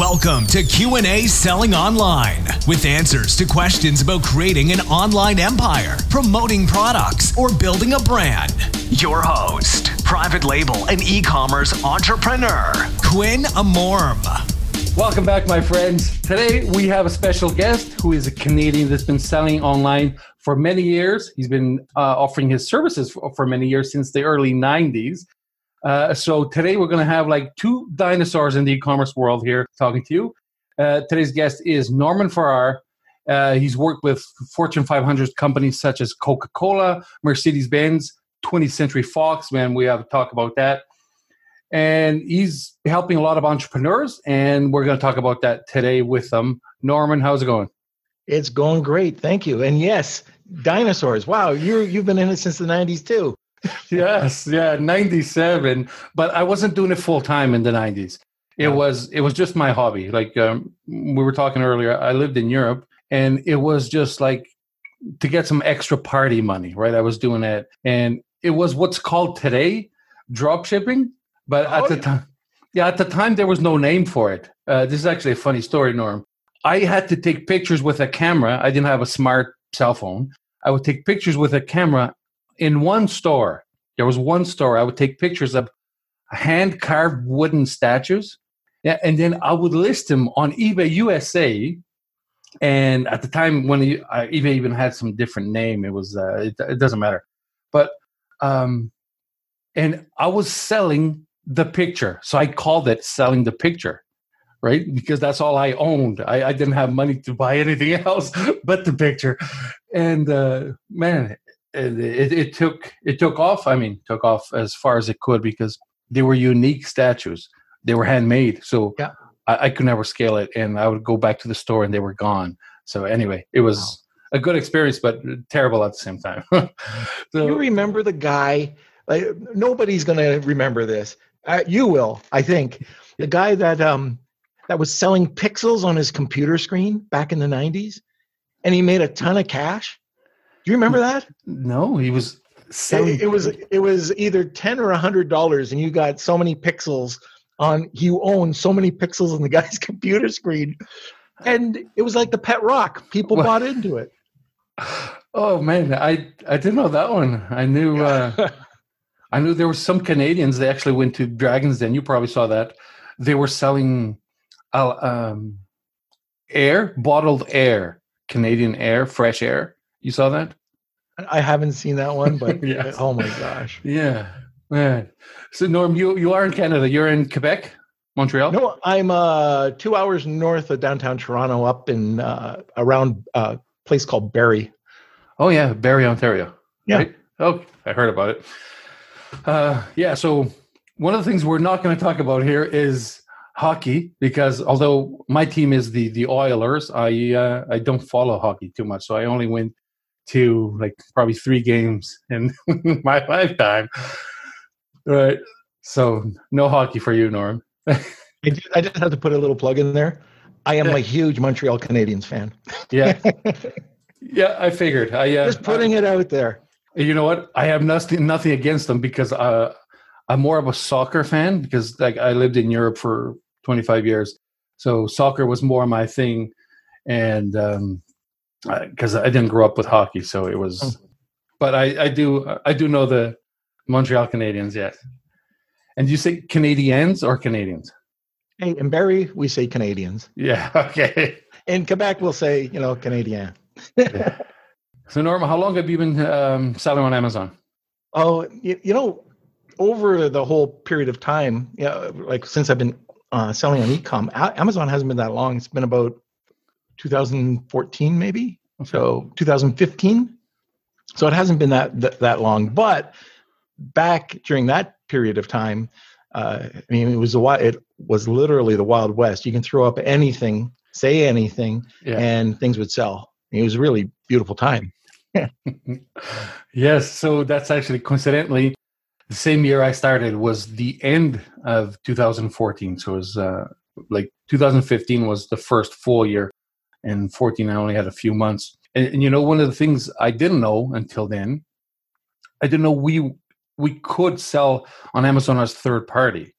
Welcome to Q&A Selling Online with answers to questions about creating an online empire, promoting products, or building a brand. Your host, private label and e-commerce entrepreneur, Quinn Amorm. Welcome back, my friends. Today we have a special guest who is a Canadian that's been selling online for many years. He's been uh, offering his services for, for many years since the early 90s. Uh, so today we're going to have like two dinosaurs in the e-commerce world here talking to you. Uh, today's guest is Norman Farrar. Uh, he's worked with Fortune 500 companies such as Coca-Cola, Mercedes-Benz, 20th Century Fox. Man, we have to talk about that. And he's helping a lot of entrepreneurs, and we're going to talk about that today with them. Norman, how's it going? It's going great, thank you. And yes, dinosaurs. Wow, you you've been in it since the '90s too yes, yeah, 97. But I wasn't doing it full time in the 90s. It yeah. was it was just my hobby. Like um, we were talking earlier, I lived in Europe and it was just like to get some extra party money, right? I was doing that. And it was what's called today drop shipping. But oh, at the yeah. time, yeah, at the time there was no name for it. Uh, this is actually a funny story, Norm. I had to take pictures with a camera. I didn't have a smart cell phone. I would take pictures with a camera in one store, there was one store I would take pictures of hand carved wooden statues. And then I would list them on eBay USA. And at the time when eBay even had some different name, it was uh, it, it doesn't matter. But um, and I was selling the picture, so I called it selling the picture right? Because that's all I owned. I, I, didn't have money to buy anything else but the picture. And uh, man, it, it, took it took off. I mean, took off as far as it could because they were unique statues. They were handmade, so yeah. I, I, could never scale it. And I would go back to the store, and they were gone. So anyway, it was wow. a good experience, but terrible at the same time. so, you remember the guy? Like nobody's going to remember this. Uh, you will, I think. The guy that um that was selling pixels on his computer screen back in the '90s, and he made a ton of cash do you remember that? No, he was selling. It, it was it was either ten or a hundred dollars, and you got so many pixels on. You own so many pixels on the guy's computer screen, and it was like the pet rock. People what? bought into it. Oh man, I I didn't know that one. I knew uh, I knew there were some Canadians. They actually went to Dragons Den. You probably saw that. They were selling uh, um, air, bottled air, Canadian air, fresh air you saw that? I haven't seen that one, but yes. oh my gosh. Yeah, man. So Norm, you you are in Canada. You're in Quebec, Montreal. No, I'm uh, two hours north of downtown Toronto, up in uh, around a uh, place called Barrie. Oh yeah, Barrie, Ontario. Yeah. Right? Oh, I heard about it. Uh, yeah. So one of the things we're not going to talk about here is hockey because although my team is the the Oilers, I uh, I don't follow hockey too much, so I only went to like probably three games in my lifetime. Right. So no hockey for you, Norm. I just have to put a little plug in there. I am a huge Montreal Canadiens fan. yeah. Yeah, I figured. I uh, just putting I, it out there. You know what? I have nothing nothing against them because uh, I'm more of a soccer fan because like I lived in Europe for 25 years, so soccer was more my thing, and um, because I didn't grow up with hockey, so it was. Oh. But I, I do I do know the Montreal Canadiens, yes. And you say Canadians or Canadians? Hey, in Barrie we say Canadians. Yeah. Okay. In Quebec we'll say you know Canadian. yeah. So Norma, how long have you been um, selling on Amazon? Oh, you, you, know, over the whole period of time, yeah, you know, like since I've been uh, selling on ecom, Amazon hasn't been that long. It's been about 2014 maybe? So 2015 so it hasn't been that, that, that long but back during that period of time uh, i mean it was a it was literally the wild west. You can throw up anything say anything yeah. and things would sell. It was a really beautiful time. Yes so that's actually coincidentally the same year i started was the end of 2014 so it was uh, like 2015 was the first full year and 14 i only had a few months and, and, you know one of the things i didn't know until then i didn't know we we could sell on amazon as third party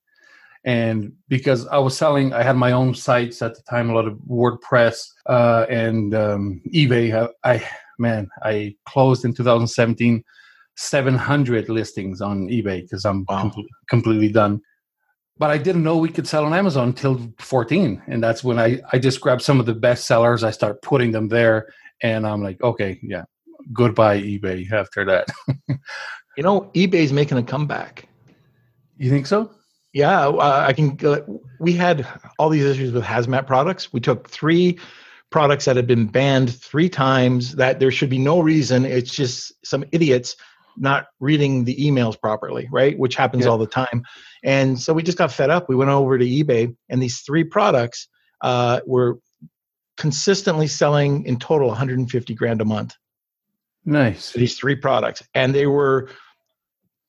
and because I was selling, I had my own sites at the time, a lot of WordPress uh, and um, eBay. I, I man, I closed in 2017 700 listings on eBay because I'm wow. com- completely done. But I didn't know we could sell on Amazon until 14, and that's when I I just grabbed some of the best sellers. I start putting them there, and I'm like, okay, yeah, goodbye eBay after that. you know, eBay's making a comeback. You think so? Yeah, uh, I can. Uh, we had all these issues with hazmat products. We took three products that had been banned three times. That there should be no reason. It's just some idiots not reading the emails properly, right? Which happens yeah. all the time. And so we just got fed up. We went over to eBay, and these three products uh, were consistently selling in total 150 grand a month. Nice. These three products, and they were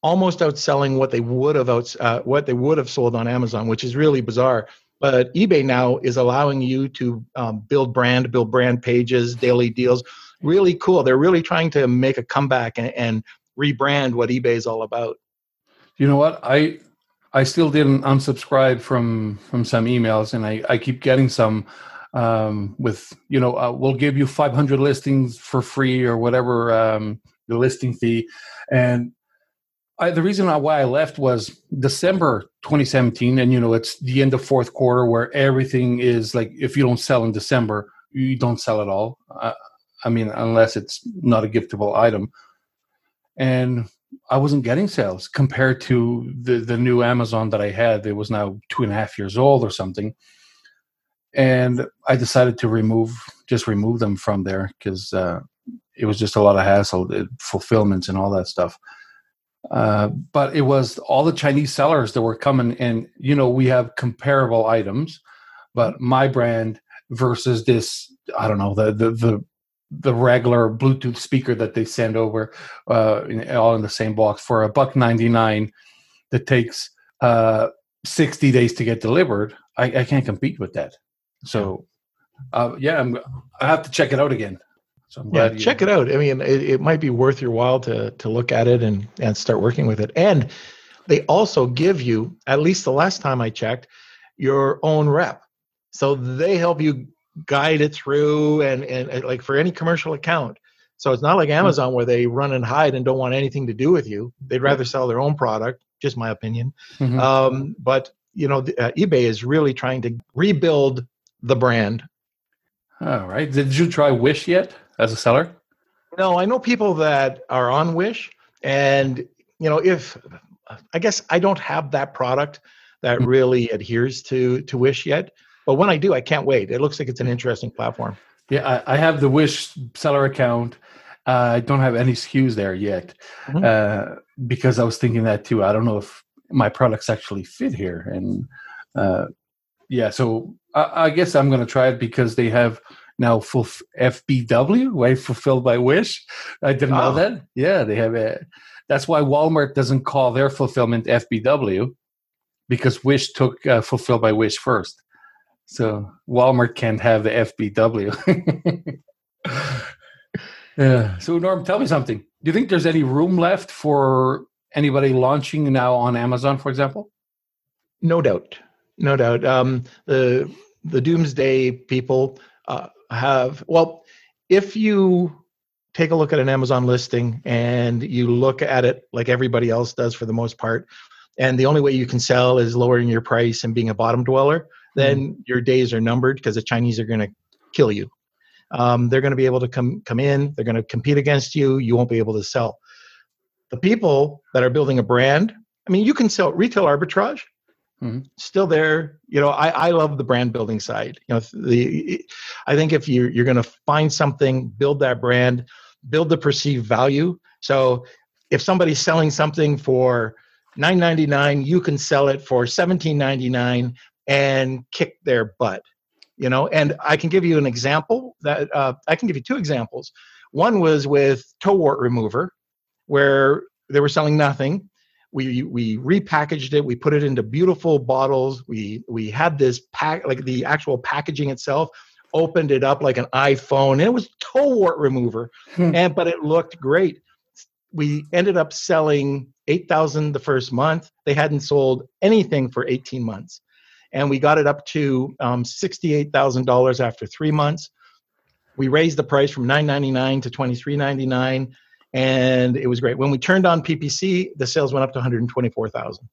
almost outselling what they would have out, uh, what they would have sold on Amazon, which is really bizarre. But eBay now is allowing you to um, build brand, build brand pages, daily deals. Really cool. They're really trying to make a comeback and, and rebrand what eBay is all about. You know what? I I still didn't unsubscribe from from some emails, and I I keep getting some um, with you know uh, we'll give you 500 listings for free or whatever um, the listing fee, and I, the reason why I left was December 2017, and you know it's the end of fourth quarter where everything is like if you don't sell in December, you don't sell at all. Uh, I mean, unless it's not a giftable item, and I wasn't getting sales compared to the the new Amazon that I had. It was now two and a half years old or something, and I decided to remove just remove them from there because uh, it was just a lot of hassle, fulfillments, and all that stuff. Uh, but it was all the Chinese sellers that were coming, and you know we have comparable items, but my brand versus this I don't know the the the the regular Bluetooth speaker that they send over, uh, in, all in the same box for a buck ninety nine, that takes uh, sixty days to get delivered. I, I can't compete with that. So, uh, yeah, I'm, I have to check it out again. So I'm yeah, check it out. I mean, it, it might be worth your while to to look at it and and start working with it. And they also give you, at least the last time I checked, your own rep. So they help you guide it through and, and, and like for any commercial account. So it's not like hmm. Amazon mm-hmm. where they run and hide and don't want anything to do with you. They'd rather sell their own product, just my opinion. Mm-hmm. Um, but you know, the, uh, eBay is really trying to rebuild the brand. All right. Did you try Wish yet as a seller? No, I know people that are on Wish, and you know, if I guess I don't have that product that mm-hmm. really adheres to to Wish yet. But when I do, I can't wait. It looks like it's an interesting platform. Yeah, I, I have the Wish seller account. Uh, I don't have any SKUs there yet mm-hmm. uh, because I was thinking that too. I don't know if my products actually fit here, and uh, yeah, so I, I guess I'm going to try it because they have now full FBW, right? Fulfilled by Wish. I didn't oh. know that. Yeah, they have it. That's why Walmart doesn't call their fulfillment FBW because Wish took uh, fulfilled by Wish first. So Walmart can't have the FBW. yeah. So Norm, tell me something. Do you think there's any room left for anybody launching now on Amazon, for example? No doubt, no doubt. Um, the the doomsday people uh, have well, if you take a look at an Amazon listing and you look at it like everybody else does for the most part, and the only way you can sell is lowering your price and being a bottom dweller then mm. your days are numbered because the Chinese are going to kill you. Um, they're going to be able to come come in. They're going to compete against you. You won't be able to sell. The people that are building a brand, I mean, you can sell retail arbitrage. Mm-hmm. Still there, you know. I, I love the brand building side. You know, the I think if you you're going to find something, build that brand, build the perceived value. So if somebody's selling something for 9.99 you can sell it for 17.99 and kick their butt you know and i can give you an example that uh, i can give you two examples one was with toe wart remover where they were selling nothing we we repackaged it we put it into beautiful bottles we we had this pack like the actual packaging itself opened it up like an iphone and it was toe wart remover hmm. and but it looked great we ended up selling 8000 the first month. They hadn't sold anything for 18 months. And we got it up to um, $68,000 after three months. We raised the price from $9.99 to $23.99, and it was great. When we turned on PPC, the sales went up to 124,000.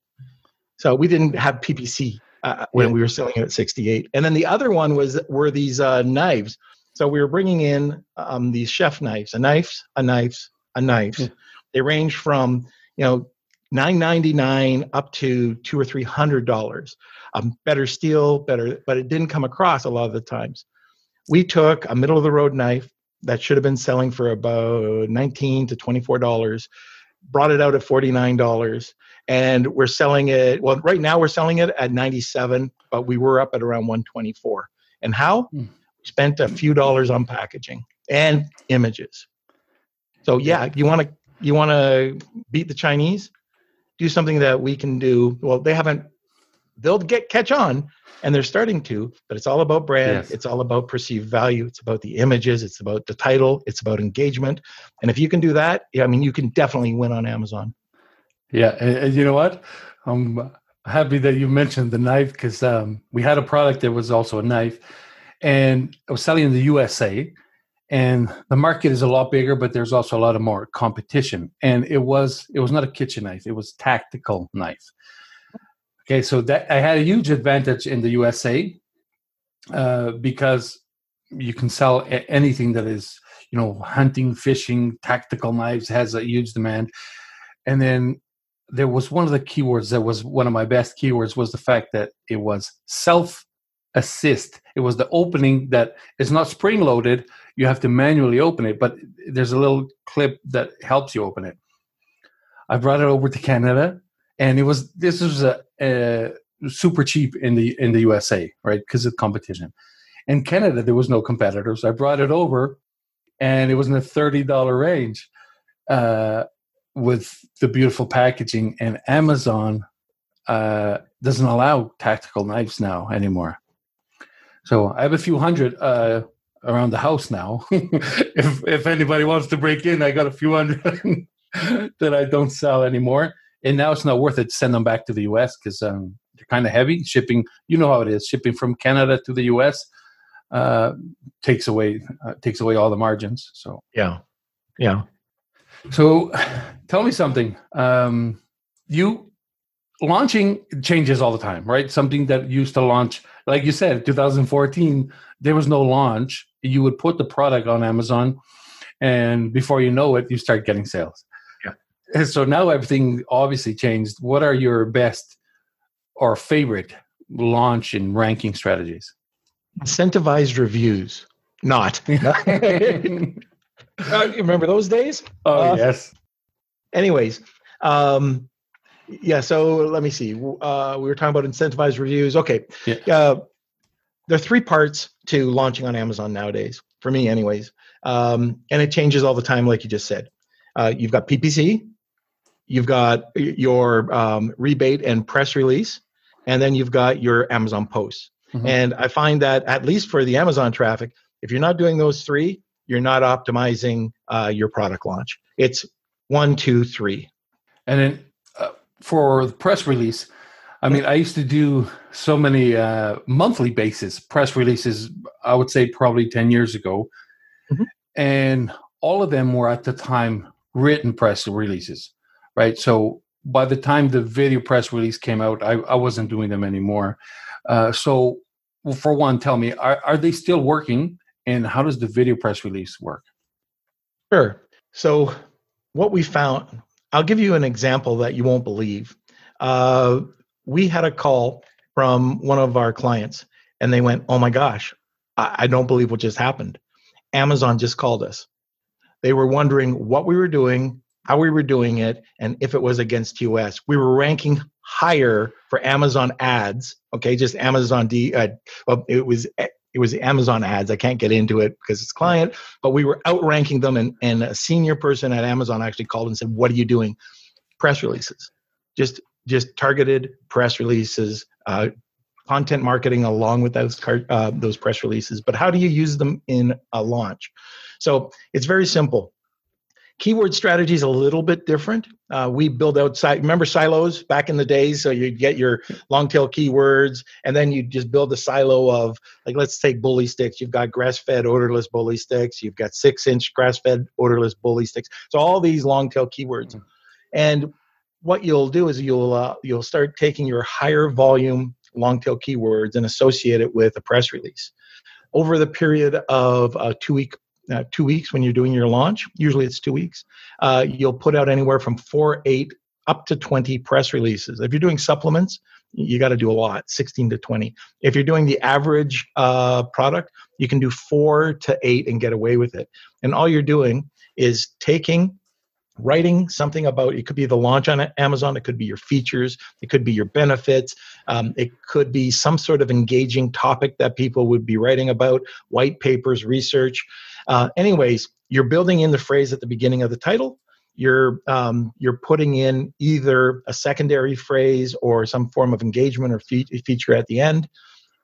So we didn't have PPC uh, when yeah. we were selling it at 68. And then the other one was were these uh, knives. So we were bringing in um, these chef knives, a knife, a knife, a knife. Yeah. They range from you know 9.99 up to two or three hundred dollars. Um, better steel, better, but it didn't come across a lot of the times. We took a middle of the road knife that should have been selling for about 19 to 24 dollars, brought it out at 49 dollars and we're selling it well right now we're selling it at 97 but we were up at around 124 and how? We spent a few dollars on packaging and images. So yeah you want to you want to beat the chinese do something that we can do. Well they haven't they'll get catch on and they're starting to but it's all about brand. Yes. it's all about perceived value. It's about the images. It's about the title. It's about engagement. And if you can do that yeah, i mean you can definitely win on amazon. Yeah, and, you know what? I'm happy that you mentioned the knife because um, we had a product that was also a knife, and I was selling in the USA, and the market is a lot bigger, but there's also a lot of more competition. And it was it was not a kitchen knife; it was tactical knife. Okay, so that I had a huge advantage in the USA uh, because you can sell anything that is you know hunting, fishing, tactical knives has a huge demand, and then there was one of the keywords that was one of my best keywords was the fact that it was self assist. It was the opening that is not spring loaded. You have to manually open it, but there's a little clip that helps you open it. I brought it over to Canada, and it was this was a, a super cheap in the in the USA, right? Because of competition. In Canada, there was no competitors. I brought it over, and it was in the thirty dollar range. Uh, with the beautiful packaging, and Amazon uh, doesn't allow tactical knives now anymore. So I have a few hundred uh, around the house now. if if anybody wants to break in, I got a few hundred that I don't sell anymore. And now it's not worth it to send them back to the U.S. because um, they're kind of heavy. Shipping, you know how it is. Shipping from Canada to the U.S. Uh, takes away uh, takes away all the margins. So yeah, yeah. So, tell me something. Um, you launching changes all the time, right? Something that used to launch, like you said, 2014, there was no launch. You would put the product on Amazon, and before you know it, you start getting sales. Yeah. And so now everything obviously changed. What are your best or favorite launch and ranking strategies? Incentivized reviews. Not. Uh, remember those days? Oh uh, yes. Anyways, um, yeah. So let me see. Uh, we were talking about incentivized reviews. Okay. Yeah. Uh, there are three parts to launching on Amazon nowadays, for me, anyways. Um, and it changes all the time, like you just said. Uh, you've got PPC, you've got your um, rebate and press release, and then you've got your Amazon posts. Mm-hmm. And I find that at least for the Amazon traffic, if you're not doing those three, you're not optimizing uh, your product launch. It's one, two, three. And then uh, for the press release, I mean, I used to do so many uh, monthly basis press releases. I would say probably ten years ago, mm-hmm. and all of them were at the time written press releases, right? So by the time the video press release came out, I, I wasn't doing them anymore. Uh, so, well, for one, tell me, are, are they still working? and how does the video press release work? Sure. So, what we found, I'll give you an example that you won't believe. Uh, we had a call from one of our clients, and they went, Oh my gosh, I, I don't believe what just happened. Amazon just called us. They were wondering what we were doing, how we were doing it, and if it was against US. We were ranking higher for Amazon ads. Okay, just Amazon D. Uh, well, it was it was Amazon ads. I can't get into it because it's client, but we were outranking them. And, and a senior person at Amazon actually called and said, What are you doing? Press releases. Just just targeted press releases, uh, content marketing along with those uh, those press releases. But how do you use them in a launch? So it's very simple. keyword strategy is a little bit different. Uh, we build out remember silos back in the days. So you get your long tail keywords, and then you just build a silo of like let's take bully sticks. You've got grass fed odorless bully sticks. You've got six inch grass fed odorless bully sticks. So all these long tail keywords, mm-hmm. and what you'll do is you'll uh, you'll start taking your higher volume long tail keywords and associate it with a press release over the period of a two week uh, two weeks when you're doing your launch. Usually it's two weeks. Uh, you'll put out anywhere from four, eight, up to 20 press releases. If you're doing supplements, you got to do a lot 16 to 20 if you're doing the average uh, product you can do four to eight and get away with it and all you're doing is taking writing something about it could be the launch on amazon it could be your features it could be your benefits um, it could be some sort of engaging topic that people would be writing about white papers research uh, anyways, you're building in the phrase at the beginning of the title. You're um, you're putting in either a secondary phrase or some form of engagement or fe- feature at the end.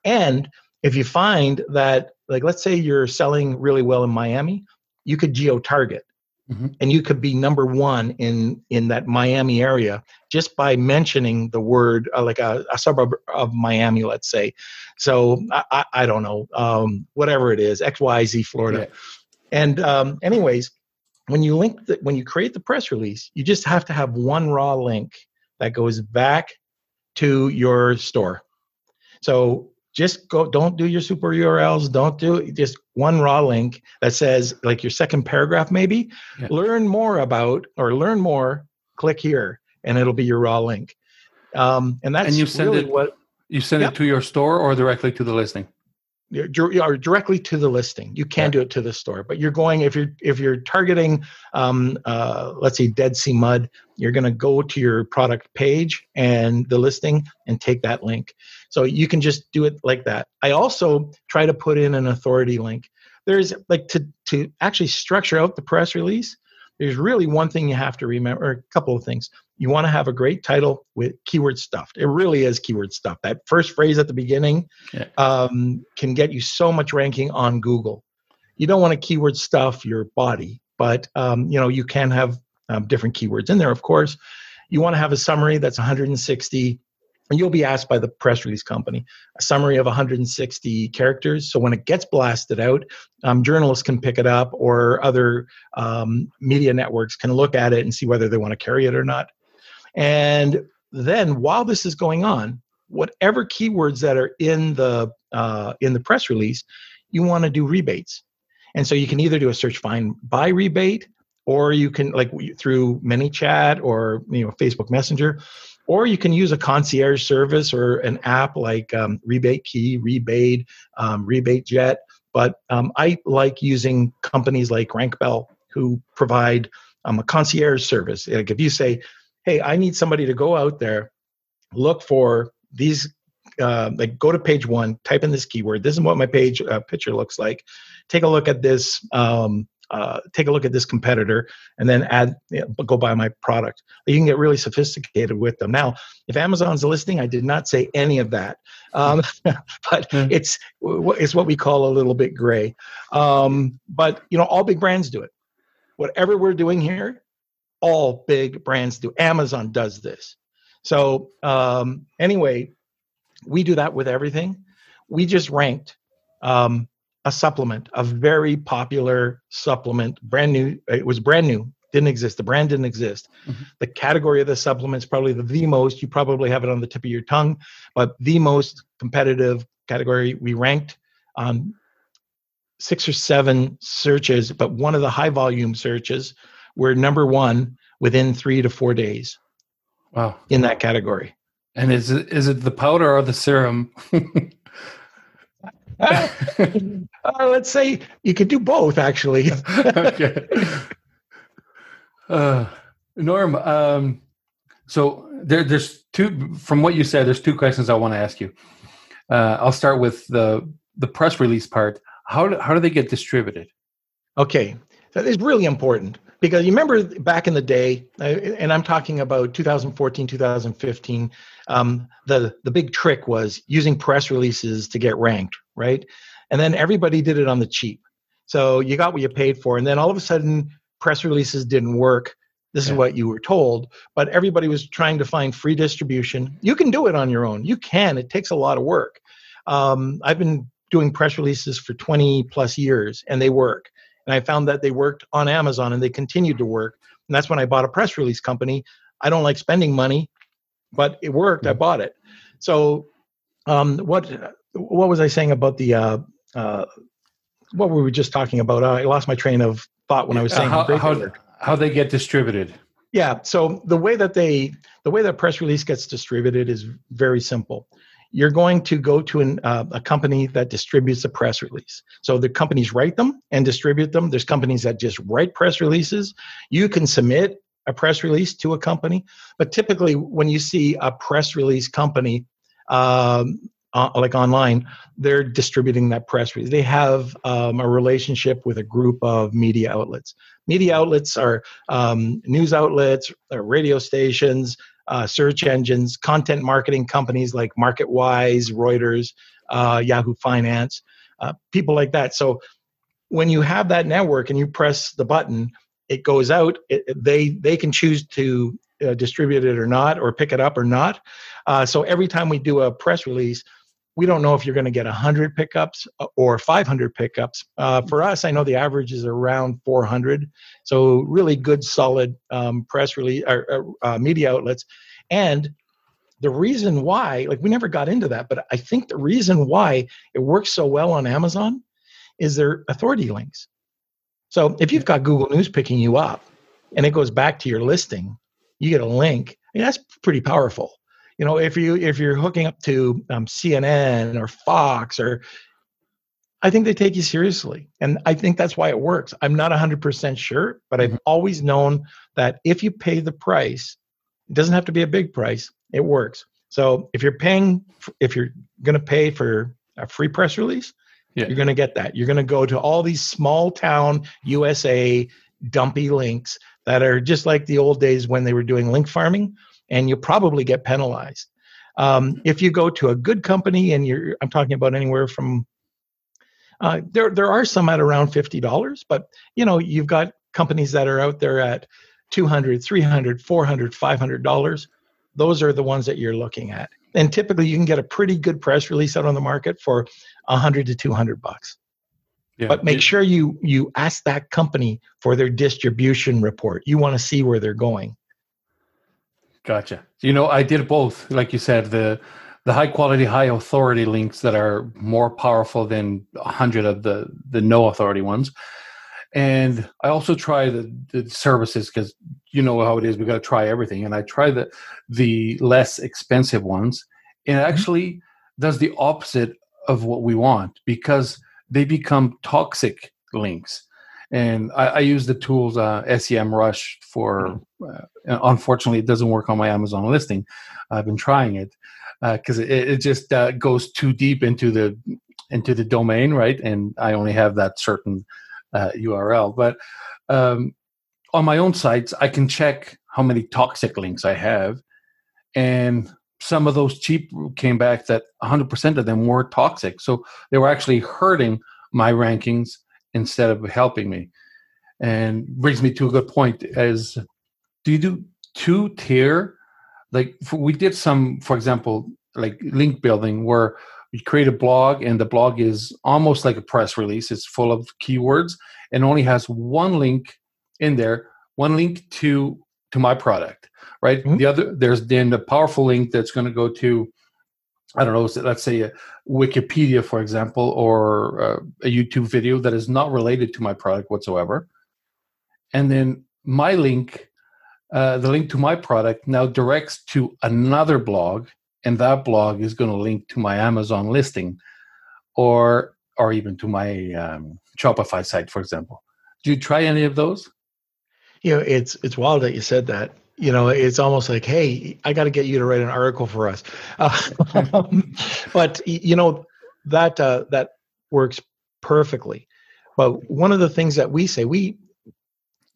And if you find that, like, let's say you're selling really well in Miami, you could geo target. Mm-hmm. and you could be number one in in that Miami area just by mentioning the word uh, like a, a, suburb of Miami, let's say. So I, I, I don't know, um, whatever it is, X Y Z Florida. Yeah. And um, anyways, when you link the, when you create the press release, you just have to have one raw link that goes back to your store. So just go don't do your super urls don't do just one raw link that says like your second paragraph maybe yeah. learn more about or learn more click here and it'll be your raw link um, and that's and you send really it what you send yep. it to your store or directly to the listing or directly to the listing. You can yeah. do it to the store, but you're going if you're if you're targeting, um, uh, let's say Dead Sea Mud, you're going to go to your product page and the listing and take that link. So you can just do it like that. I also try to put in an authority link. There's like to to actually structure out the press release. There's really one thing you have to remember, or a couple of things you want to have a great title with keyword stuffed. It really is keyword stuff. That first phrase at the beginning yeah. um, can get you so much ranking on Google. You don't want to keyword stuff your body, but um, you know you can have um, different keywords in there. Of course, you want to have a summary that's 160 and you'll be asked by the press release company a summary of 160 characters so when it gets blasted out um, journalists can pick it up or other um, media networks can look at it and see whether they want to carry it or not and then while this is going on, whatever keywords that are in the uh, in the press release, you want to do rebates. And so you can either do a search find by rebate, or you can like through ManyChat or you know Facebook Messenger, or you can use a concierge service or an app like um, Rebate Key, Rebate, um, Rebate Jet. But um, I like using companies like RankBell who provide um, a concierge service. Like if you say, hey, I need somebody to go out there, look for these, uh, like go to page one, type in this keyword. This is what my page uh, picture looks like. Take a look at this. Uh, take a look at this competitor and then add you know, go buy my product you can get really sophisticated with them now if amazon's listing i did not say any of that um, but mm. it's it's what we call a little bit gray um, but you know all big brands do it whatever we're doing here all big brands do. Amazon does this. So um, anyway, we do that with everything. We just ranked um, a supplement, a very popular supplement, brand new. It was brand new, didn't exist. The brand didn't exist. Mm-hmm. The category of the supplement is probably the, the most. You probably have it on the tip of your tongue, but the most competitive category. We ranked on six or seven searches, but one of the high volume searches we're number one within three to four days. Wow. In that category. And is it is it the powder or the serum? uh, let's say you could do both, actually. okay. Uh, Norm, um, so there, there's two. From what you said, there's two questions I want to ask you. Uh, I'll start with the the press release part. How do, how do they get distributed? Okay, that is really important because you remember back in the day and i'm talking about 2014 2015 um, the the big trick was using press releases to get ranked right and then everybody did it on the cheap so you got what you paid for and then all of a sudden press releases didn't work. This yeah. is what you were told, but everybody was trying to find free distribution. You can do it on your own. You can. It takes a lot of work. Um, I've been doing press releases for 20 plus years, and they work. And I found that they worked on Amazon, and they continued to work. And that's when I bought a press release company. I don't like spending money, but it worked. I mm. bought it. So, um, what what was I saying about the uh, uh, what were we just talking about? Uh, I lost my train of thought when I was saying how, how, how they get distributed. Yeah. So the way that they the way that press release gets distributed is very simple. You're going to go to an, uh, a company that distributes a press release. So the companies write them and distribute them. There's companies that just write press releases. You can submit a press release to a company, but typically when you see a press release company, um, uh, like online, they're distributing that press release. They have um, a relationship with a group of media outlets. Media outlets are um, news outlets, uh, radio stations, uh, search engines, content marketing companies like MarketWise, Reuters, uh, Yahoo Finance, uh, people like that. So when you have that network and you press the button, it goes out. It, they they can choose to uh, distribute it or not, or pick it up or not. so every time we do a press release, we don't know if you're going to get 100 pickups uh, or 500 pickups. Uh, for us, I know the average is around 400. So really good, solid um, press release or uh, media outlets. And the reason why, like we never got into that, but I think the reason why it works so well on Amazon is their authority links. So if you've got Google News picking you up and it goes back to your listing, you get a link. I mean, that's pretty powerful you know if you if you're hooking up to um, cnn or fox or i think they take you seriously and i think that's why it works i'm not 100% sure but i've mm-hmm. always known that if you pay the price it doesn't have to be a big price it works so if you're paying if you're going to pay for a free press release yeah. you're going to get that you're going to go to all these small town usa dumpy links that are just like the old days when they were doing link farming and you probably get penalized. Um, if you go to a good company and you're, I'm talking about anywhere from, uh, there there are some at around fifty dollars, but you know you've got companies that are out there at 200 300 400 500 dollars those are the ones that you're looking at and typically you can get a pretty good press release out on the market for 100 to 200 bucks yeah. but make sure you you ask that company for their distribution report you want to see where they're going Gotcha. You know, I did both. Like you said, the the high quality, high authority links that are more powerful than a hundred of the the no authority ones. And I also try the, the services because you know how it is. We got to try everything, and I try the the less expensive ones, and it mm-hmm. actually does the opposite of what we want because they become toxic links and I, I use the tools uh, SEM Rush for. Uh, unfortunately, it doesn't work on my Amazon listing. I've been trying it because uh, it, it, just uh, goes too deep into the into the domain, right? And I only have that certain URL. But um, on my own sites, I can check how many toxic links I have, and some of those cheap came back that 100% of them were toxic. So they were actually hurting my rankings instead of helping me. And brings me to a good point as do you do two tier? Like we did some, for example, like link building where you create a blog and the blog is almost like a press release. It's full of keywords and only has one link in there, one link to to my product, right? Mm-hmm. The other there's then a powerful link that's going to go to I don't know, let's say a Wikipedia, for example, or uh, a YouTube video that is not related to my product whatsoever. And then my link, uh, the link to my product now directs to another blog, and that blog is going to link to my Amazon listing or or even to my um, Shopify site, for example. Do you try any of those? You know, it's it's wild that you said that you know it's almost like hey i got to get you to write an article for us uh, but you know that uh, that works perfectly but one of the things that we say we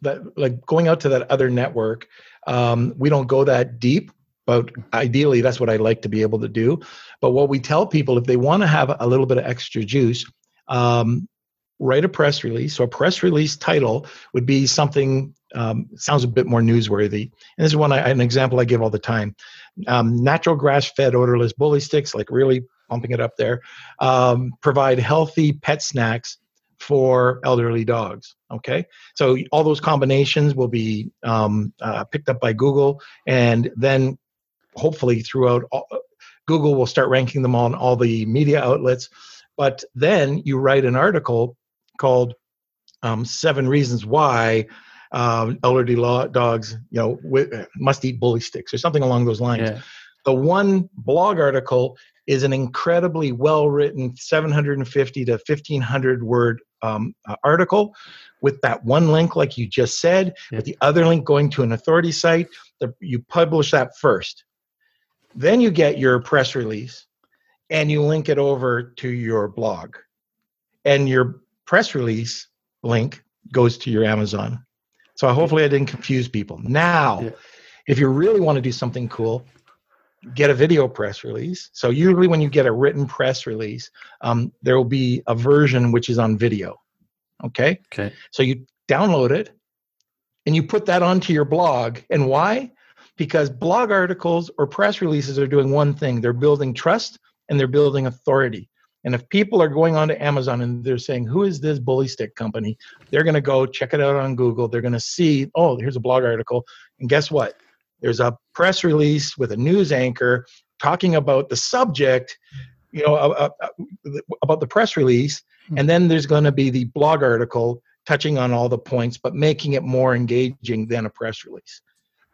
that like going out to that other network um, we don't go that deep but ideally that's what i like to be able to do but what we tell people if they want to have a little bit of extra juice um, write a press release. So a press release title would be something um, sounds a bit more newsworthy. And this is one I, an example I give all the time. Um, natural grass-fed odorless bully sticks, like really pumping it up there, um, provide healthy pet snacks for elderly dogs. Okay, so all those combinations will be um, uh, picked up by Google, and then hopefully throughout all, Google will start ranking them on all the media outlets. But then you write an article called um, Seven Reasons Why um, Elderly law, Dogs you know, w- Must Eat Bully Sticks or something along those lines. Yeah. The one blog article is an incredibly well written 750 to 1500 word um, uh, article with that one link, like you just said, yeah. with the other link going to an authority site. The, you publish that first. Then you get your press release and you link it over to your blog. And your press release link goes to your Amazon. So hopefully I didn't confuse people. Now, yeah. if you really want to do something cool, get a video press release. So usually when you get a written press release, um, there will be a version which is on video. Okay. Okay. So you download it and you put that onto your blog. And why? because blog articles or press releases are doing one thing they're building trust and they're building authority. And if people are going onto Amazon and they're saying, Who is this bully stick company? They're going to go check it out on Google. They're going to see, Oh, here's a blog article. And guess what? There's a press release with a news anchor talking about the subject, you know, uh, uh, about the press release. Hmm. And then there's going to be the blog article touching on all the points, but making it more engaging than a press release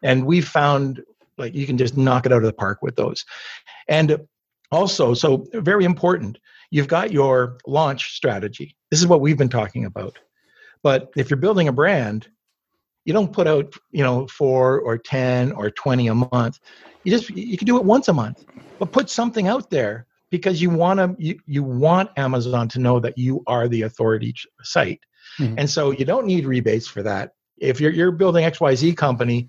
and we found like you can just knock it out of the park with those and also so very important you've got your launch strategy this is what we've been talking about but if you're building a brand you don't put out you know four or ten or 20 a month you just you can do it once a month but put something out there because you want to you, you want amazon to know that you are the authority site mm-hmm. and so you don't need rebates for that if you're, you're building xyz company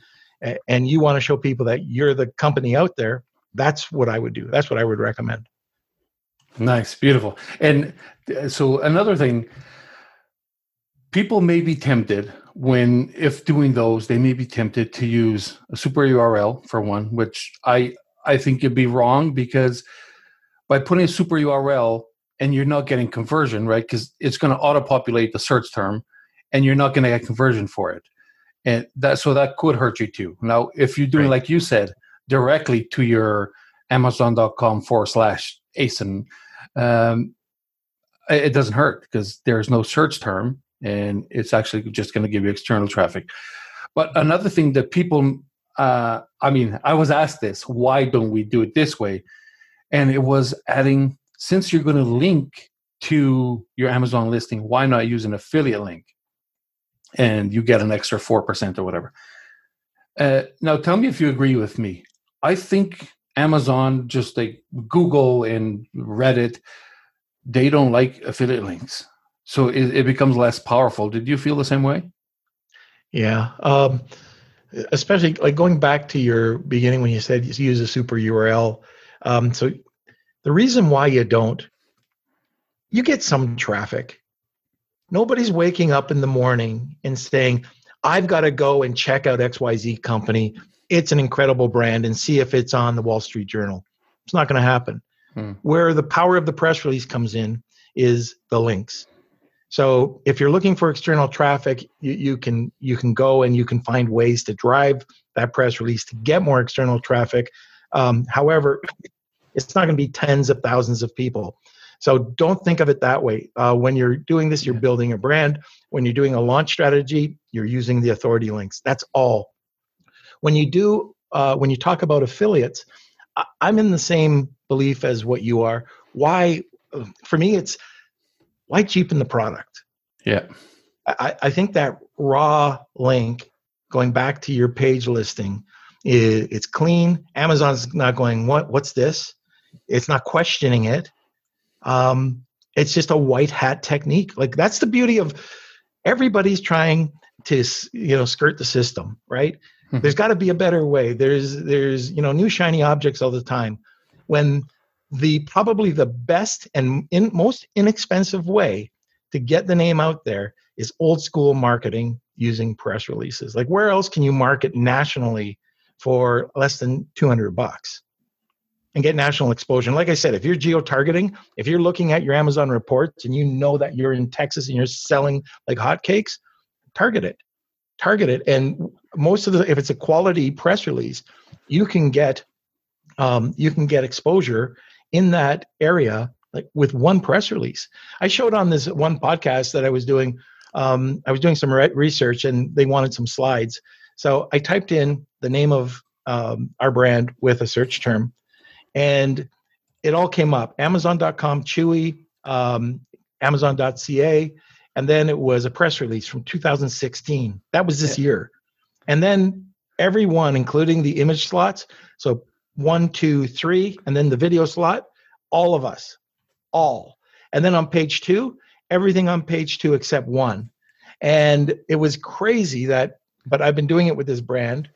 and you want to show people that you're the company out there, that's what I would do. That's what I would recommend. Nice, beautiful. And uh, so another thing, people may be tempted when if doing those, they may be tempted to use a super URL for one, which I I think you'd be wrong because by putting a super URL and you're not getting conversion, right? Because it's going to auto populate the search term and you're not going to get conversion for it and that so that could hurt you too now if you're doing right. like you said directly to your amazon.com forward slash asin um, it doesn't hurt because there's no search term and it's actually just going to give you external traffic but another thing that people uh, i mean i was asked this why don't we do it this way and it was adding since you're going to link to your amazon listing why not use an affiliate link and you get an extra 4% or whatever. Uh, now, tell me if you agree with me. I think Amazon, just like Google and Reddit, they don't like affiliate links. So it, it becomes less powerful. Did you feel the same way? Yeah. Um, especially like going back to your beginning when you said you use a super URL. Um, so the reason why you don't, you get some traffic Nobody's waking up in the morning and saying, I've got to go and check out XYZ company. It's an incredible brand and see if it's on the Wall Street Journal. It's not going to happen. Hmm. Where the power of the press release comes in is the links. So if you're looking for external traffic, you, you can you can go and you can find ways to drive that press release to get more external traffic. Um, however, it's not going to be tens of thousands of people. So don't think of it that way. Uh, when you're doing this, you're building a brand. When you're doing a launch strategy, you're using the authority links. That's all. When you do, uh, when you talk about affiliates, I- I'm in the same belief as what you are. Why? For me, it's why cheapen the product. Yeah. I, I think that raw link going back to your page listing is it's clean. Amazon's not going, what what's this? It's not questioning it um, it's just a white hat technique. Like that's the beauty of everybody's trying to you know skirt the system, right? Hmm. There's got to be a better way. There's there's you know new shiny objects all the time. When the probably the best and in, most inexpensive way to get the name out there is old school marketing using press releases. Like where else can you market nationally for less than 200 bucks and get national exposure? And like I said, if you're geo targeting, if you're looking at your Amazon reports and you know that you're in Texas and you're selling like hotcakes, target it. Target it. And most of the if it's a quality press release, you can get um, you can get exposure in that area like with one press release. I showed on this one podcast that I was doing. Um, I was doing some re- research and they wanted some slides. So I typed in the name of um, our brand with a search term, and it all came up: Amazon.com, Chewy, um, Amazon.ca, and then it was a press release from 2016. That was this yeah. year, and then everyone, including the image slots, so one, two, three, and then the video slot, all of us, all. And then on page two, everything on page two except one. And it was crazy that, but I've been doing it with this brand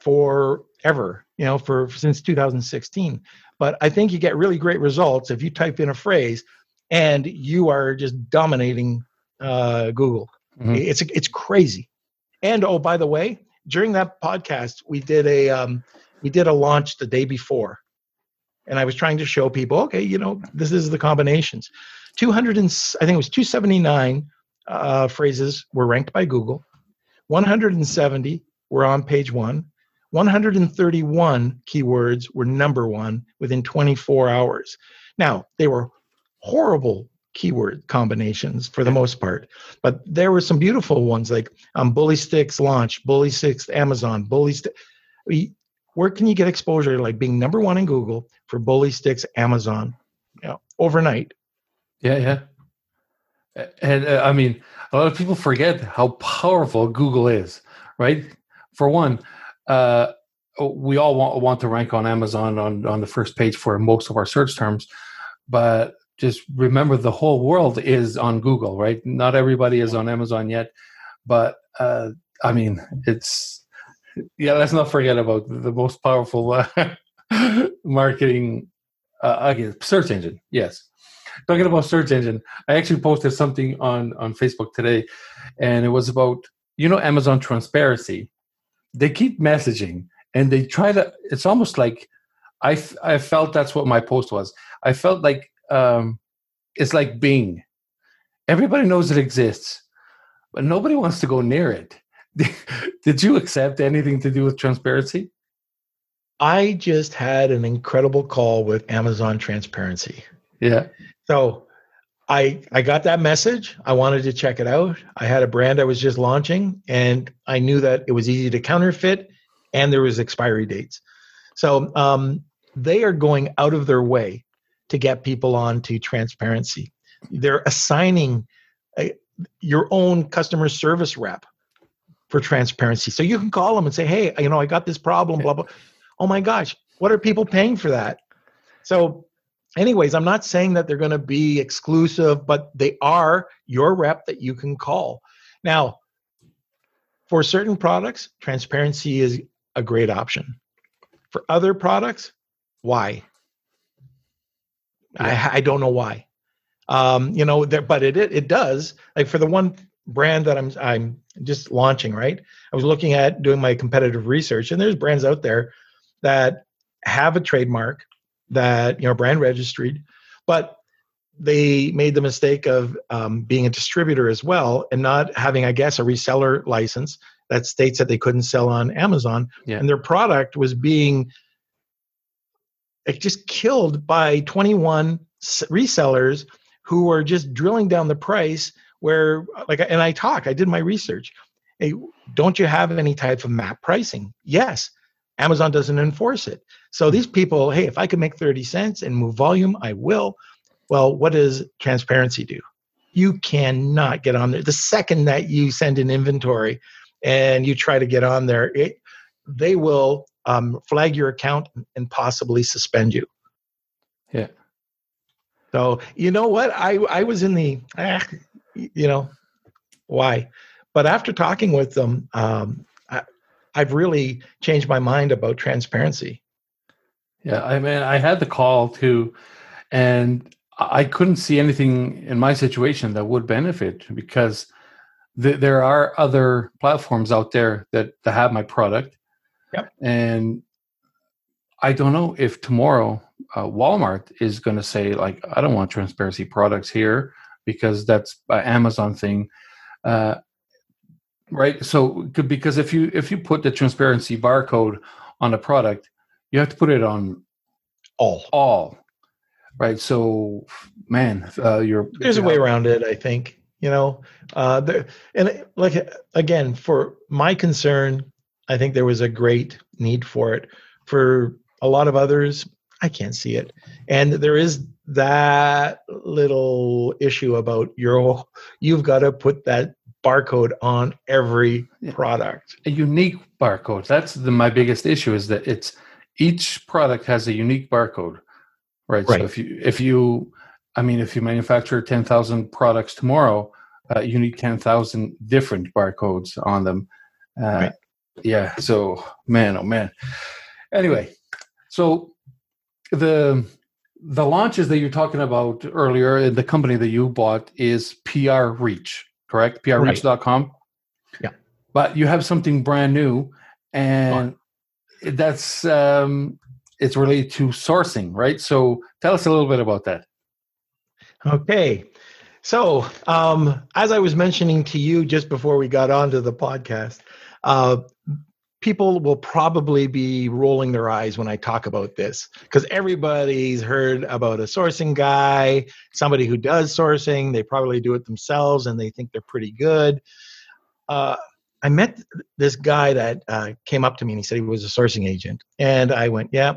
forever, you know, for since 2016. But I think you get really great results if you type in a phrase and you are just dominating uh, Google. Mm-hmm. It's it's crazy. And oh, by the way, during that podcast, we did a um, we did a launch the day before. And i was trying to show people okay you know this is the combinations. 200 and i think it was 279 uh, phrases were ranked by google. 170 were on page one. 131 keywords were number one within 24 hours. Now they were horrible keyword combinations for the most part but there were some beautiful ones like um, bully sticks launch bully sticks amazon bully where can you get exposure like being number one in Google for bully sticks, Amazon, you know, overnight? Yeah, yeah. And uh, I mean, a lot of people forget how powerful Google is, right? For one, uh, we all want, want to rank on Amazon on, on the first page for most of our search terms, but just remember the whole world is on Google, right? Not everybody is on Amazon yet, but uh, I mean, it's yeah, let's not forget about the most powerful uh, marketing uh, search engine. Yes. Talking about search engine, I actually posted something on on Facebook today, and it was about you know Amazon transparency. They keep messaging, and they try to. It's almost like I I felt that's what my post was. I felt like um, it's like Bing. Everybody knows it exists, but nobody wants to go near it. Did you accept anything to do with transparency? I just had an incredible call with Amazon Transparency. Yeah. So I I got that message. I wanted to check it out. I had a brand I was just launching and I knew that it was easy to counterfeit and there was expiry dates. So um, they are going out of their way to get people on to transparency. They're assigning a, your own customer service rep for transparency. So you can call them and say, hey, you know, I got this problem, blah, blah. Oh my gosh, what are people paying for that? So, anyways, I'm not saying that they're going to be exclusive, but they are your rep that you can call. Now, for certain products, transparency is a great option. For other products, why? Yeah. I, I don't know why. Um, you know, there, but it, it it does. Like for the one brand that I'm I'm just launching, right? I was looking at doing my competitive research, and there's brands out there that have a trademark that you know brand registered, but they made the mistake of um, being a distributor as well and not having, I guess, a reseller license that states that they couldn't sell on Amazon, yeah. and their product was being it just killed by 21 resellers who were just drilling down the price where like and i talk i did my research. Hey don't you have any type of map pricing? Yes. Amazon doesn't enforce it. So these people hey if i can make 30 cents and move volume i will. Well what does transparency do? You cannot get on there. The second that you send an inventory and you try to get on there it, they will um, flag your account and possibly suspend you. Yeah. So you know what? I i was in the ah, you know why but after talking with them um, I, i've really changed my mind about transparency yeah i mean i had the call too and I couldn't see anything in my situation that would benefit because th- there are other platforms out there that, that have my product. Yep. And I don't know if tomorrow uh, Walmart is going to say like, I don't want transparency products here because that's an Amazon thing. Uh, right. So because if you, if you put the transparency barcode on a product, you have to put it on all, all right. So man, uh, you're, there's a way around it. I think, you know, uh, there, and like, again, for my concern, I think there was a great need for it for a lot of others i can't see it and there is that little issue about your you've got to put that barcode on every product. A unique barcode. That's the, my biggest issue is that it's each product has a unique barcode right, right. so if you if you i mean if you manufacture 10,000 products tomorrow uh, you need 10,000 different barcodes on them. Uh, right. yeah so man oh man. Anyway so the the launches that you're talking about earlier, in the company that you bought is PR Reach, correct? PRReach.com. Yeah. But you have something brand new, and oh. that's um, it's related to sourcing, right? So tell us a little bit about that. Okay. So, um, as I was mentioning to you just before we got onto the podcast, uh, people will probably be rolling their eyes when I talk about this because everybody's heard about a sourcing guy, somebody who does sourcing. They probably do it themselves and they think they're pretty good. Uh, I met this guy that uh, came up to me and he said he was a sourcing agent. And I went, yeah,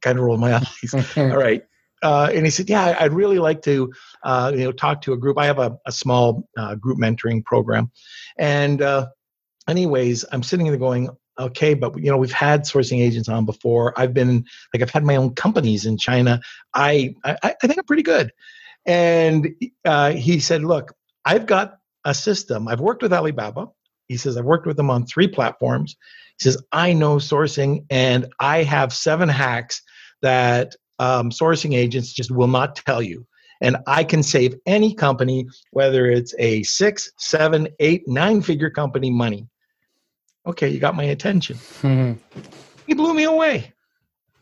kind of rolled my eyes. All right. Uh, and he said, "Yeah, I'd really like to, uh, you know, talk to a group. I have a, a small uh, group mentoring program, and uh, anyways, I'm sitting there going, okay but you know we've had sourcing agents on before. I've been like i've had my own companies in china. I i, I think i'm pretty good. And uh, he said look i've got a system. I've worked with alibaba. He says i've worked with them on three platforms. He says i know sourcing and i have seven hacks that um, sourcing agents just will not tell you. And I can save any company, whether it's a six, seven, eight, nine figure company, money okay, you got my attention. Mm-hmm. He blew me away.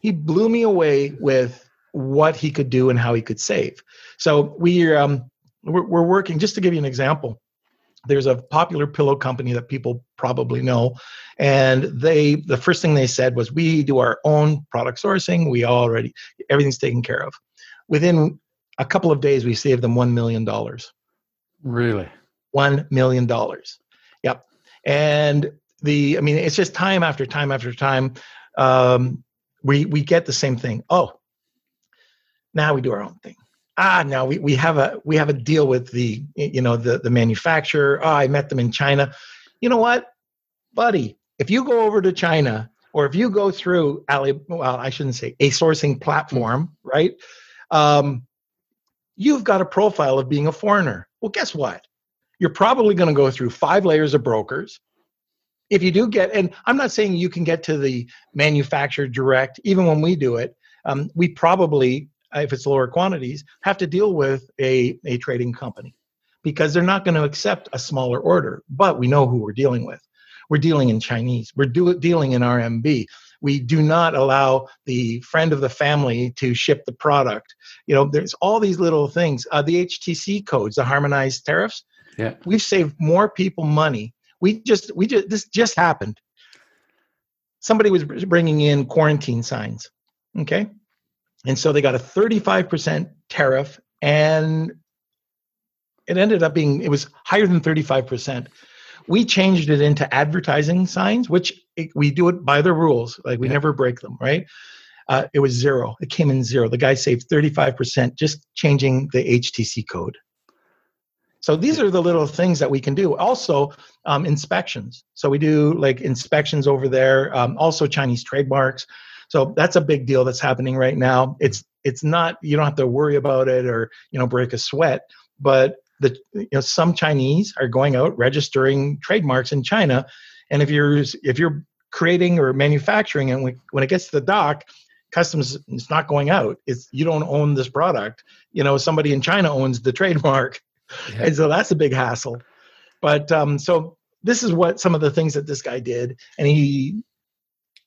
He blew me away with what he could do and how he could save. So we um, we're, we're working. Just to give you an example, there's a popular pillow company that people probably know, and they the first thing they said was we do our own product sourcing. We already everything's taken care of. Within a couple of days, we saved them one million dollars. Really, one million dollars. Yep. And the i mean it's just time after time after time um, we we get the same thing. Oh now we do our own thing. Ah now we, we have a we have a deal with the you know the the manufacturer. Oh i met them in china. You know what? Buddy if you go over to china or if you go through ali well i shouldn't say a sourcing platform right? Um, you've got a profile of being a foreigner. Well guess what? You're probably going to go through five layers of brokers if you do get, and I'm not saying you can get to the manufacturer direct, even when we do it, um, we probably, if it's lower quantities, have to deal with a, a trading company because they're not going to accept a smaller order. But we know who we're dealing with. We're dealing in Chinese. We're do, dealing in RMB. We do not allow the friend of the family to ship the product. You know, there's all these little things. Uh, the HTC codes, the harmonized tariffs. Yeah. We've saved more people money we just we just this just happened. Somebody was bringing in quarantine signs okay? And so they got a 35% tariff and it ended up being it was higher than 35% we changed it into advertising signs which it, we do it by the rules like we yeah. never break them right? Uh, it was zero. It came in zero. The guy saved 35% just changing the htc code so these are the little things that we can do. Also, um, inspections. So we do like inspections over there. Um, also, Chinese trademarks. So that's a big deal that's happening right now. It's it's not you don't have to worry about it or you know break a sweat. But the you know some Chinese are going out registering trademarks in China, and if you're if you're creating or manufacturing and when it gets to the dock, customs it's not going out it's you don't own this product you know somebody in china owns the trademark yeah. and so that's a big hassle. But um, so this is what some of the things that this guy did and he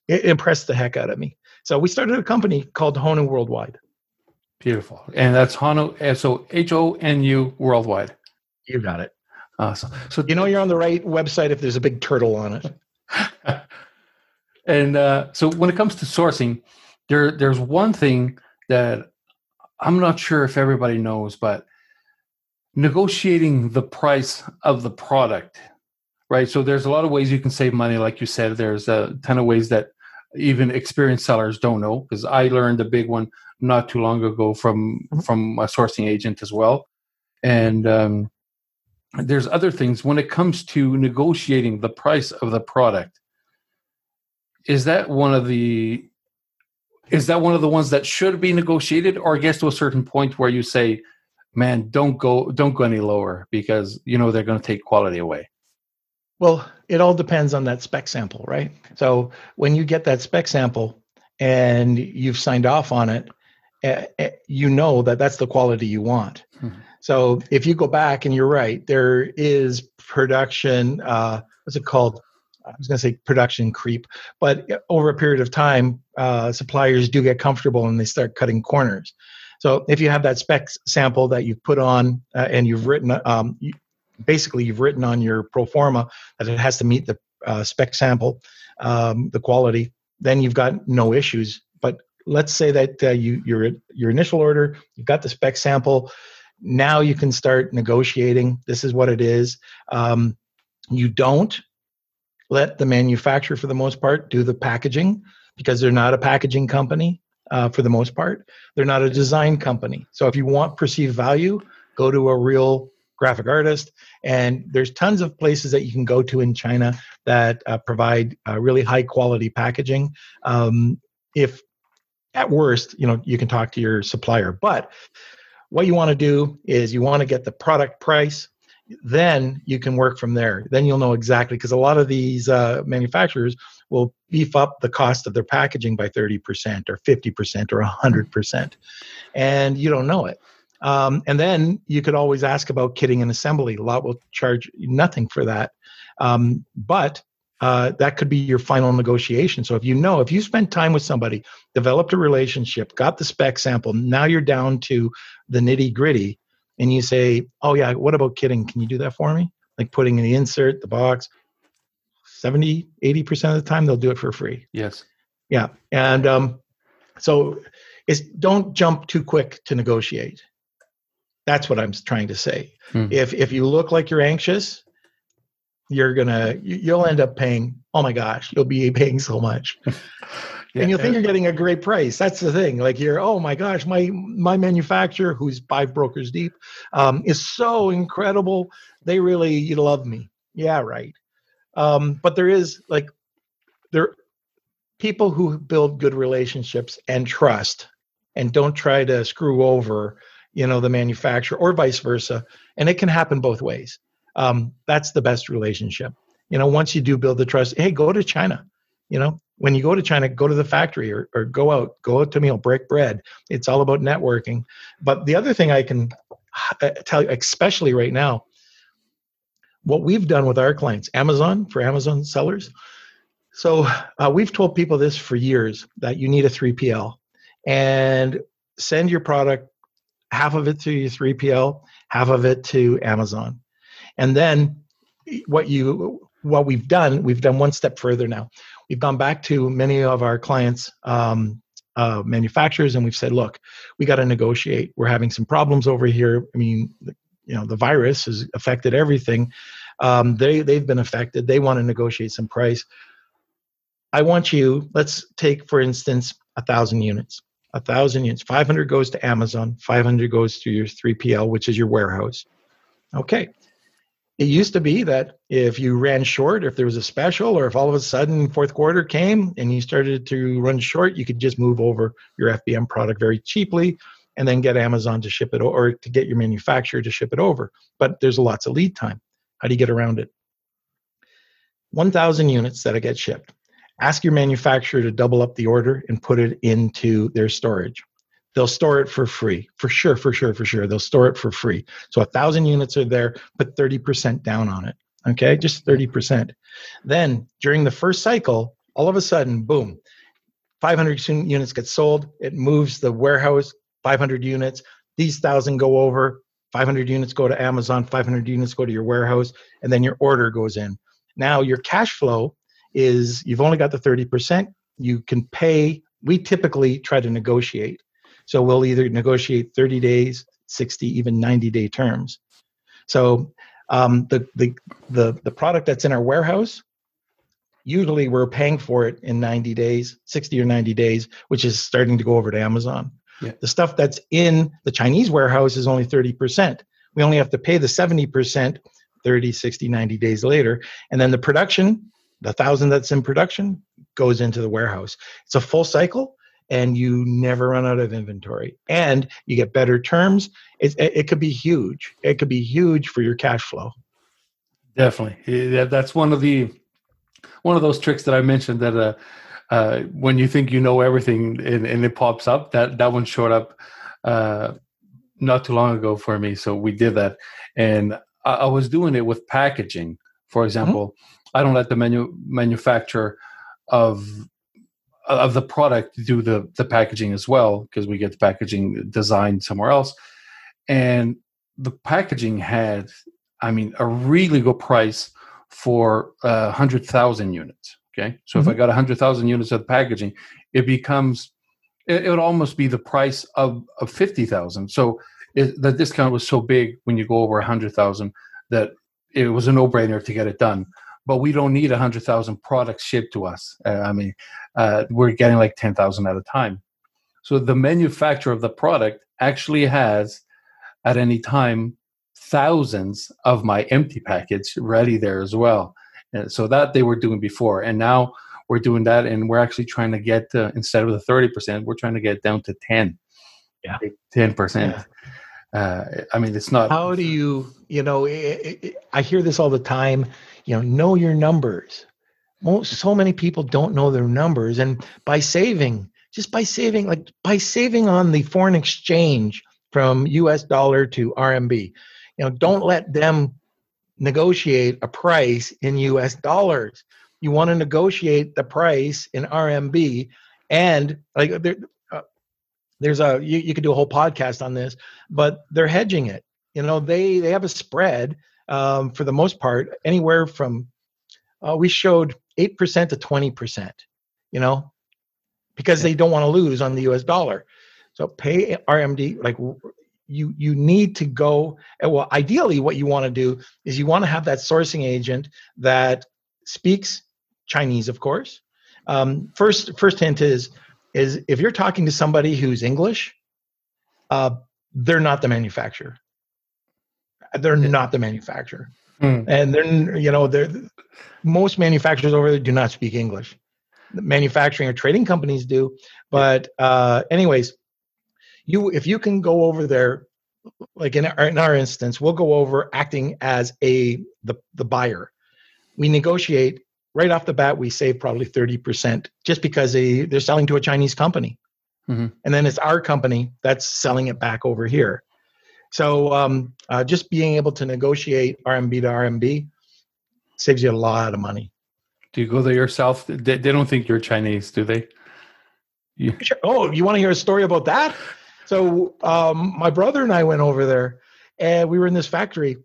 impressed the heck out of me. So we started a company called honu worldwide. Beautiful. And that's honu so h-o-n-u worldwide. You got it. Awesome. So you know you're on the right website if there's a big turtle on it. And uh, so when it comes to sourcing there there's one thing that I'm not sure if everybody knows, but negotiating the price of the product, right? So there's a lot of ways you can save money, like you said. There's a ton of ways that even experienced sellers don't know because I learned a big one not too long ago from mm-hmm. from a sourcing agent as well, and um, there's other things when it comes to negotiating the price of the product. Is that one of the is that one of the ones that should be negotiated or gets to a certain point where you say man don't go don't go any lower because you know they're going to take quality away well it all depends on that spec sample right so when you get that spec sample and you've signed off on it uh, you know that that's the quality you want mm-hmm. so if you go back and you're right there is production uh, what's it called I was going to say production creep, but over a period of time, uh, suppliers do get comfortable and they start cutting corners. So if you have that spec sample that you've put on uh, and you've written, um, you, basically you've written on your pro forma that it has to meet the uh, spec sample, um, the quality, then you've got no issues. But let's say that uh, you your your initial order, you've got the spec sample. Now you can start negotiating. This is what it is. Um, you don't let the manufacturer, for the most part, do the packaging because they're not a packaging company uh, for the most part. They're not a design company. So if you want perceived value, go to a real graphic artist. And there's tons of places that you can go to in China that uh, provide uh, really high quality packaging. Um, if at worst, you know, you can talk to your supplier. But what you want to do is you want to get the product price then you can work from there. Then you'll know exactly because a lot of these uh, manufacturers will beef up the cost of their packaging by 30% or 50% or 100%. And you don't know it. Um, and then you could always ask about kitting and assembly. A lot will charge nothing for that. Um, but uh, that could be your final negotiation. So if you know, if you spent time with somebody, developed a relationship, got the spec sample, now you're down to the nitty gritty and you say, "Oh yeah, what about kitting? Can you do that for me?" Like putting in the insert, the box. 70, 80% of the time they'll do it for free. Yes. Yeah. And um, so it's don't jump too quick to negotiate. That's what I'm trying to say. Hmm. If if you look like you're anxious, you're gonna you'll end up paying. Oh my gosh, you'll be paying so much. yeah, and you'll think you're getting a great price. That's the thing. Like you're, oh my gosh, my my manufacturer, who's five brokers deep, um, is so incredible. They really love me. Yeah, right. Um, but there is like there people who build good relationships and trust and don't try to screw over, you know, the manufacturer or vice versa. And it can happen both ways. Um, that's the best relationship. You know, once you do build the trust, hey, go to China. You know, when you go to China, go to the factory or, or go out, go out to meal, break bread. It's all about networking. But the other thing I can uh, tell you, especially right now, what we've done with our clients, Amazon for Amazon sellers. So uh, we've told people this for years that you need a 3PL and send your product, half of it to your 3PL, half of it to Amazon. And then what you what we've done, we've done one step further now. We've gone back to many of our clients um, uh, manufacturers and we've said look we got to negotiate. We're having some problems over here. I mean you know the virus has affected everything um, they they've been affected. They want to negotiate some price. I want you let's take for instance a thousand units. A thousand units 500 goes to amazon 500 goes to your 3pl which is your warehouse. Okay. It used to be that if you ran short, if there was a special, or if all of a sudden fourth quarter came and you started to run short, you could just move over your FBM product very cheaply and then get Amazon to ship it or to get your manufacturer to ship it over. But there's lots of lead time. How do you get around it? 1,000 units that get shipped. ask your manufacturer to double up the order and put it into their storage. They'll store it for free, for sure, for sure, for sure. They'll store it for free. So a thousand units are there, put 30% down on it. Okay, just 30%. Then during the first cycle, all of a sudden, boom, 500 units get sold. It moves the warehouse 500 units. These thousand go over. 500 units go to Amazon. 500 units go to your warehouse, and then your order goes in. Now your cash flow is you've only got the 30%. You can pay. We typically try to negotiate. So we'll either negotiate 30 days, 60, even 90 day terms. So um, the, the, the, the product that's in our warehouse, usually we're paying for it in 90 days 60 or 90 days which is starting to go over to amazon yeah. the stuff that's in the chinese warehouse is only 30% we only have to pay the 70% 30 60 90 days later. And then the production the thousand that's in production goes into the warehouse. It's a full cycle and you never run out of inventory. And you get better terms. It, it, it could be huge. It could be huge for your cash flow. Definitely. That's one of the one of those tricks that I mentioned that uh, uh, when you think you know everything and, and, it pops up, that that one showed up uh, not too long ago for me. So we did that, and I, I was doing it with packaging. For mm-hmm. example, mm-hmm. I don't let the menu manufacturer of of the product do the the packaging as well because we get the packaging designed somewhere else, and the packaging had, I mean, a really good price for uh, 100,000 units. Okay. So mm-hmm. if I got 100,000 units of packaging, it becomes, it, it, would almost be the price of, of 50,000. So it, the discount was so big when you go over 100,000 that it was a no brainer to get it done. But we don't need 100,000 products shipped to us. Uh, I mean, uh, we're getting like 10,000 at a time. So the manufacturer of the product actually has at any time thousands of my empty package ready there as well. And so that they were doing before, and now we're doing that, and we're actually trying to get to, instead of the thirty percent, we're trying to get down to ten. Yeah, ten percent. Uh, I mean, it's not. How do you, you know, it, it, I hear this all the time. You know, know your numbers. Most, so many people don't know their numbers, and by saving, just by saving, like by saving on the foreign exchange from U.S. dollar to RMB, you know don't let them negotiate a price in us dollars. You want to negotiate the price in rmb and like there, uh, there's a you, you could do a whole podcast on this but they're hedging it. You know they they have a spread um, for the most part anywhere from uh, we showed 8% to 20% you know because they don't want to lose on the us dollar. So pay rmb like you you need to go well ideally what you want to do is you want to have that sourcing agent that speaks chinese of course. Um, first first hint is is if you're talking to somebody who's english uh, they're not the manufacturer. They're not the manufacturer. Mm. and they're you know they're most manufacturers over there do not speak english. Manufacturing or trading companies do but uh, anyways you if you can go over there like in our, in our instance we'll go over acting as a the, the buyer. We negotiate right off the bat we save probably 30% just because they they're selling to a chinese company. Mm-hmm. and then it's our company that's selling it back over here. So um, uh, just being able to negotiate rmb to rmb saves you a lot of money. Do you go there yourself? They, they don't think you're chinese do they? You... Sure. oh you want to hear a story about that so um, my brother and I went over there, and we were in this factory.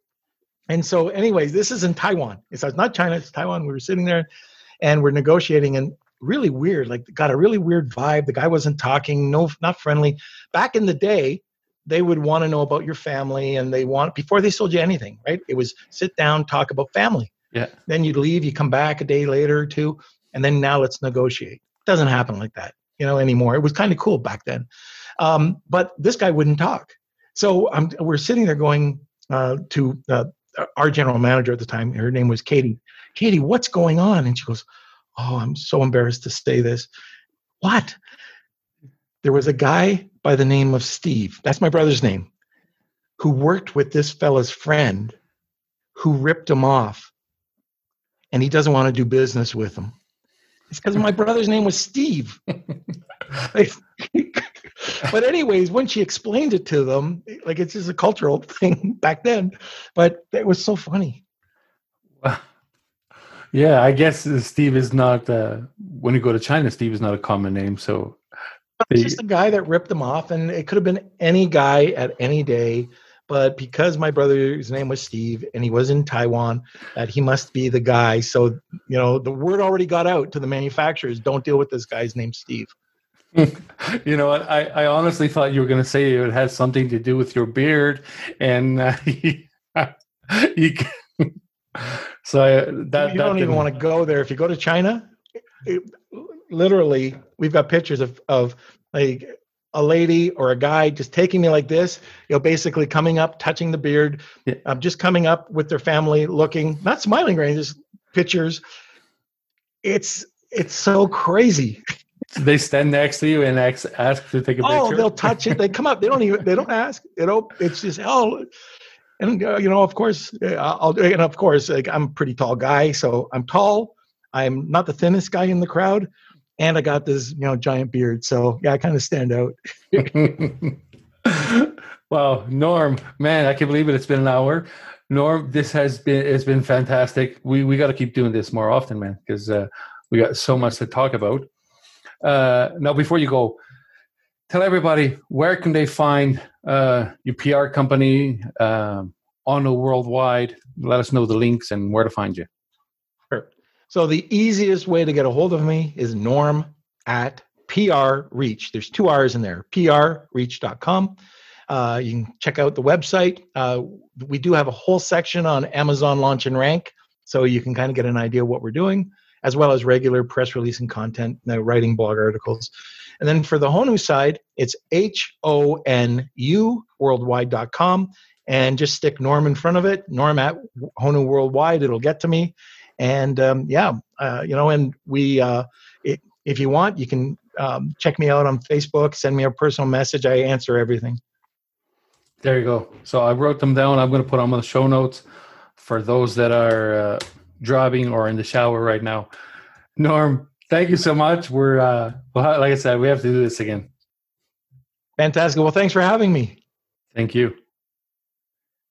And so, anyways, this is in Taiwan. It's not China, it's Taiwan. We were sitting there, and we're negotiating, and really weird. Like, got a really weird vibe. The guy wasn't talking, no, not friendly. Back in the day, they would want to know about your family, and they want before they sold you anything, right? It was sit down, talk about family. Yeah. Then you'd leave, you come back a day later or two, and then now let's negotiate. It doesn't happen like that, you know, anymore. It was kind of cool back then. Um, but this guy wouldn't talk. So I'm, we're sitting there going uh, to uh, our general manager at the time. Her name was Katie. Katie, what's going on? And she goes, Oh, I'm so embarrassed to say this. What? There was a guy by the name of Steve. That's my brother's name. Who worked with this fella's friend who ripped him off and he doesn't want to do business with him. It's because my brother's name was Steve. but anyways, when she explained it to them, like it's just a cultural thing back then. But it was so funny. Yeah, I guess Steve is not. Uh, when you go to China, Steve is not a common name. So it's just a guy that ripped them off, and it could have been any guy at any day. But because my brother's name was Steve and he was in Taiwan, that he must be the guy. So you know, the word already got out to the manufacturers: don't deal with this guy's name, Steve. you know what? I, I honestly thought you were going to say it had something to do with your beard, and uh, you. so I, that you that don't even want to go there. If you go to China, it, literally, we've got pictures of of like a lady or a guy just taking me like this, you know, basically coming up, touching the beard, Yeah. um, just coming up with their family, looking, not smiling or anything, just pictures. It's it's so crazy. They stand next to you and ask, ask to take a picture. Oh, they'll touch it. They come up. They don't even. They don't ask. You know, it's just oh, and uh, you know, of course, uh, I'll do. and of course, like I'm a pretty tall guy, so I'm tall. I'm not the thinnest guy in the crowd, and I got this you know giant beard. So yeah, I kind of stand out. wow, Norm, man, I can't believe it. It's been an hour. Norm, this has been it's been fantastic. We we got to keep doing this more often, man, because uh, we got so much to talk about. Uh, now, before you go, tell everybody where can they find uh, your PR company um, on the worldwide. Let us know the links and where to find you. So the easiest way to get a hold of me is norm at PR Reach. There's two R's in there, prreach.com. Uh, you can check out the website. Uh, we do have a whole section on Amazon Launch and Rank, so you can kind of get an idea what we're doing, as well as regular press release and content, you know, writing blog articles. And then for the Honu side, it's H O N U worldwide.com and just stick Norm in front of it, Norm at Honu Worldwide, it'll get to me. And um, yeah, uh, you know, and we, uh, it, if you want, you can um, check me out on Facebook, send me a personal message. I answer everything. There you go. So I wrote them down. I'm going to put them on the show notes for those that are uh, driving or in the shower right now. Norm, thank you so much. We're uh, well, like I said, we have to do this again. Fantastic. Well, thanks for having me. Thank you.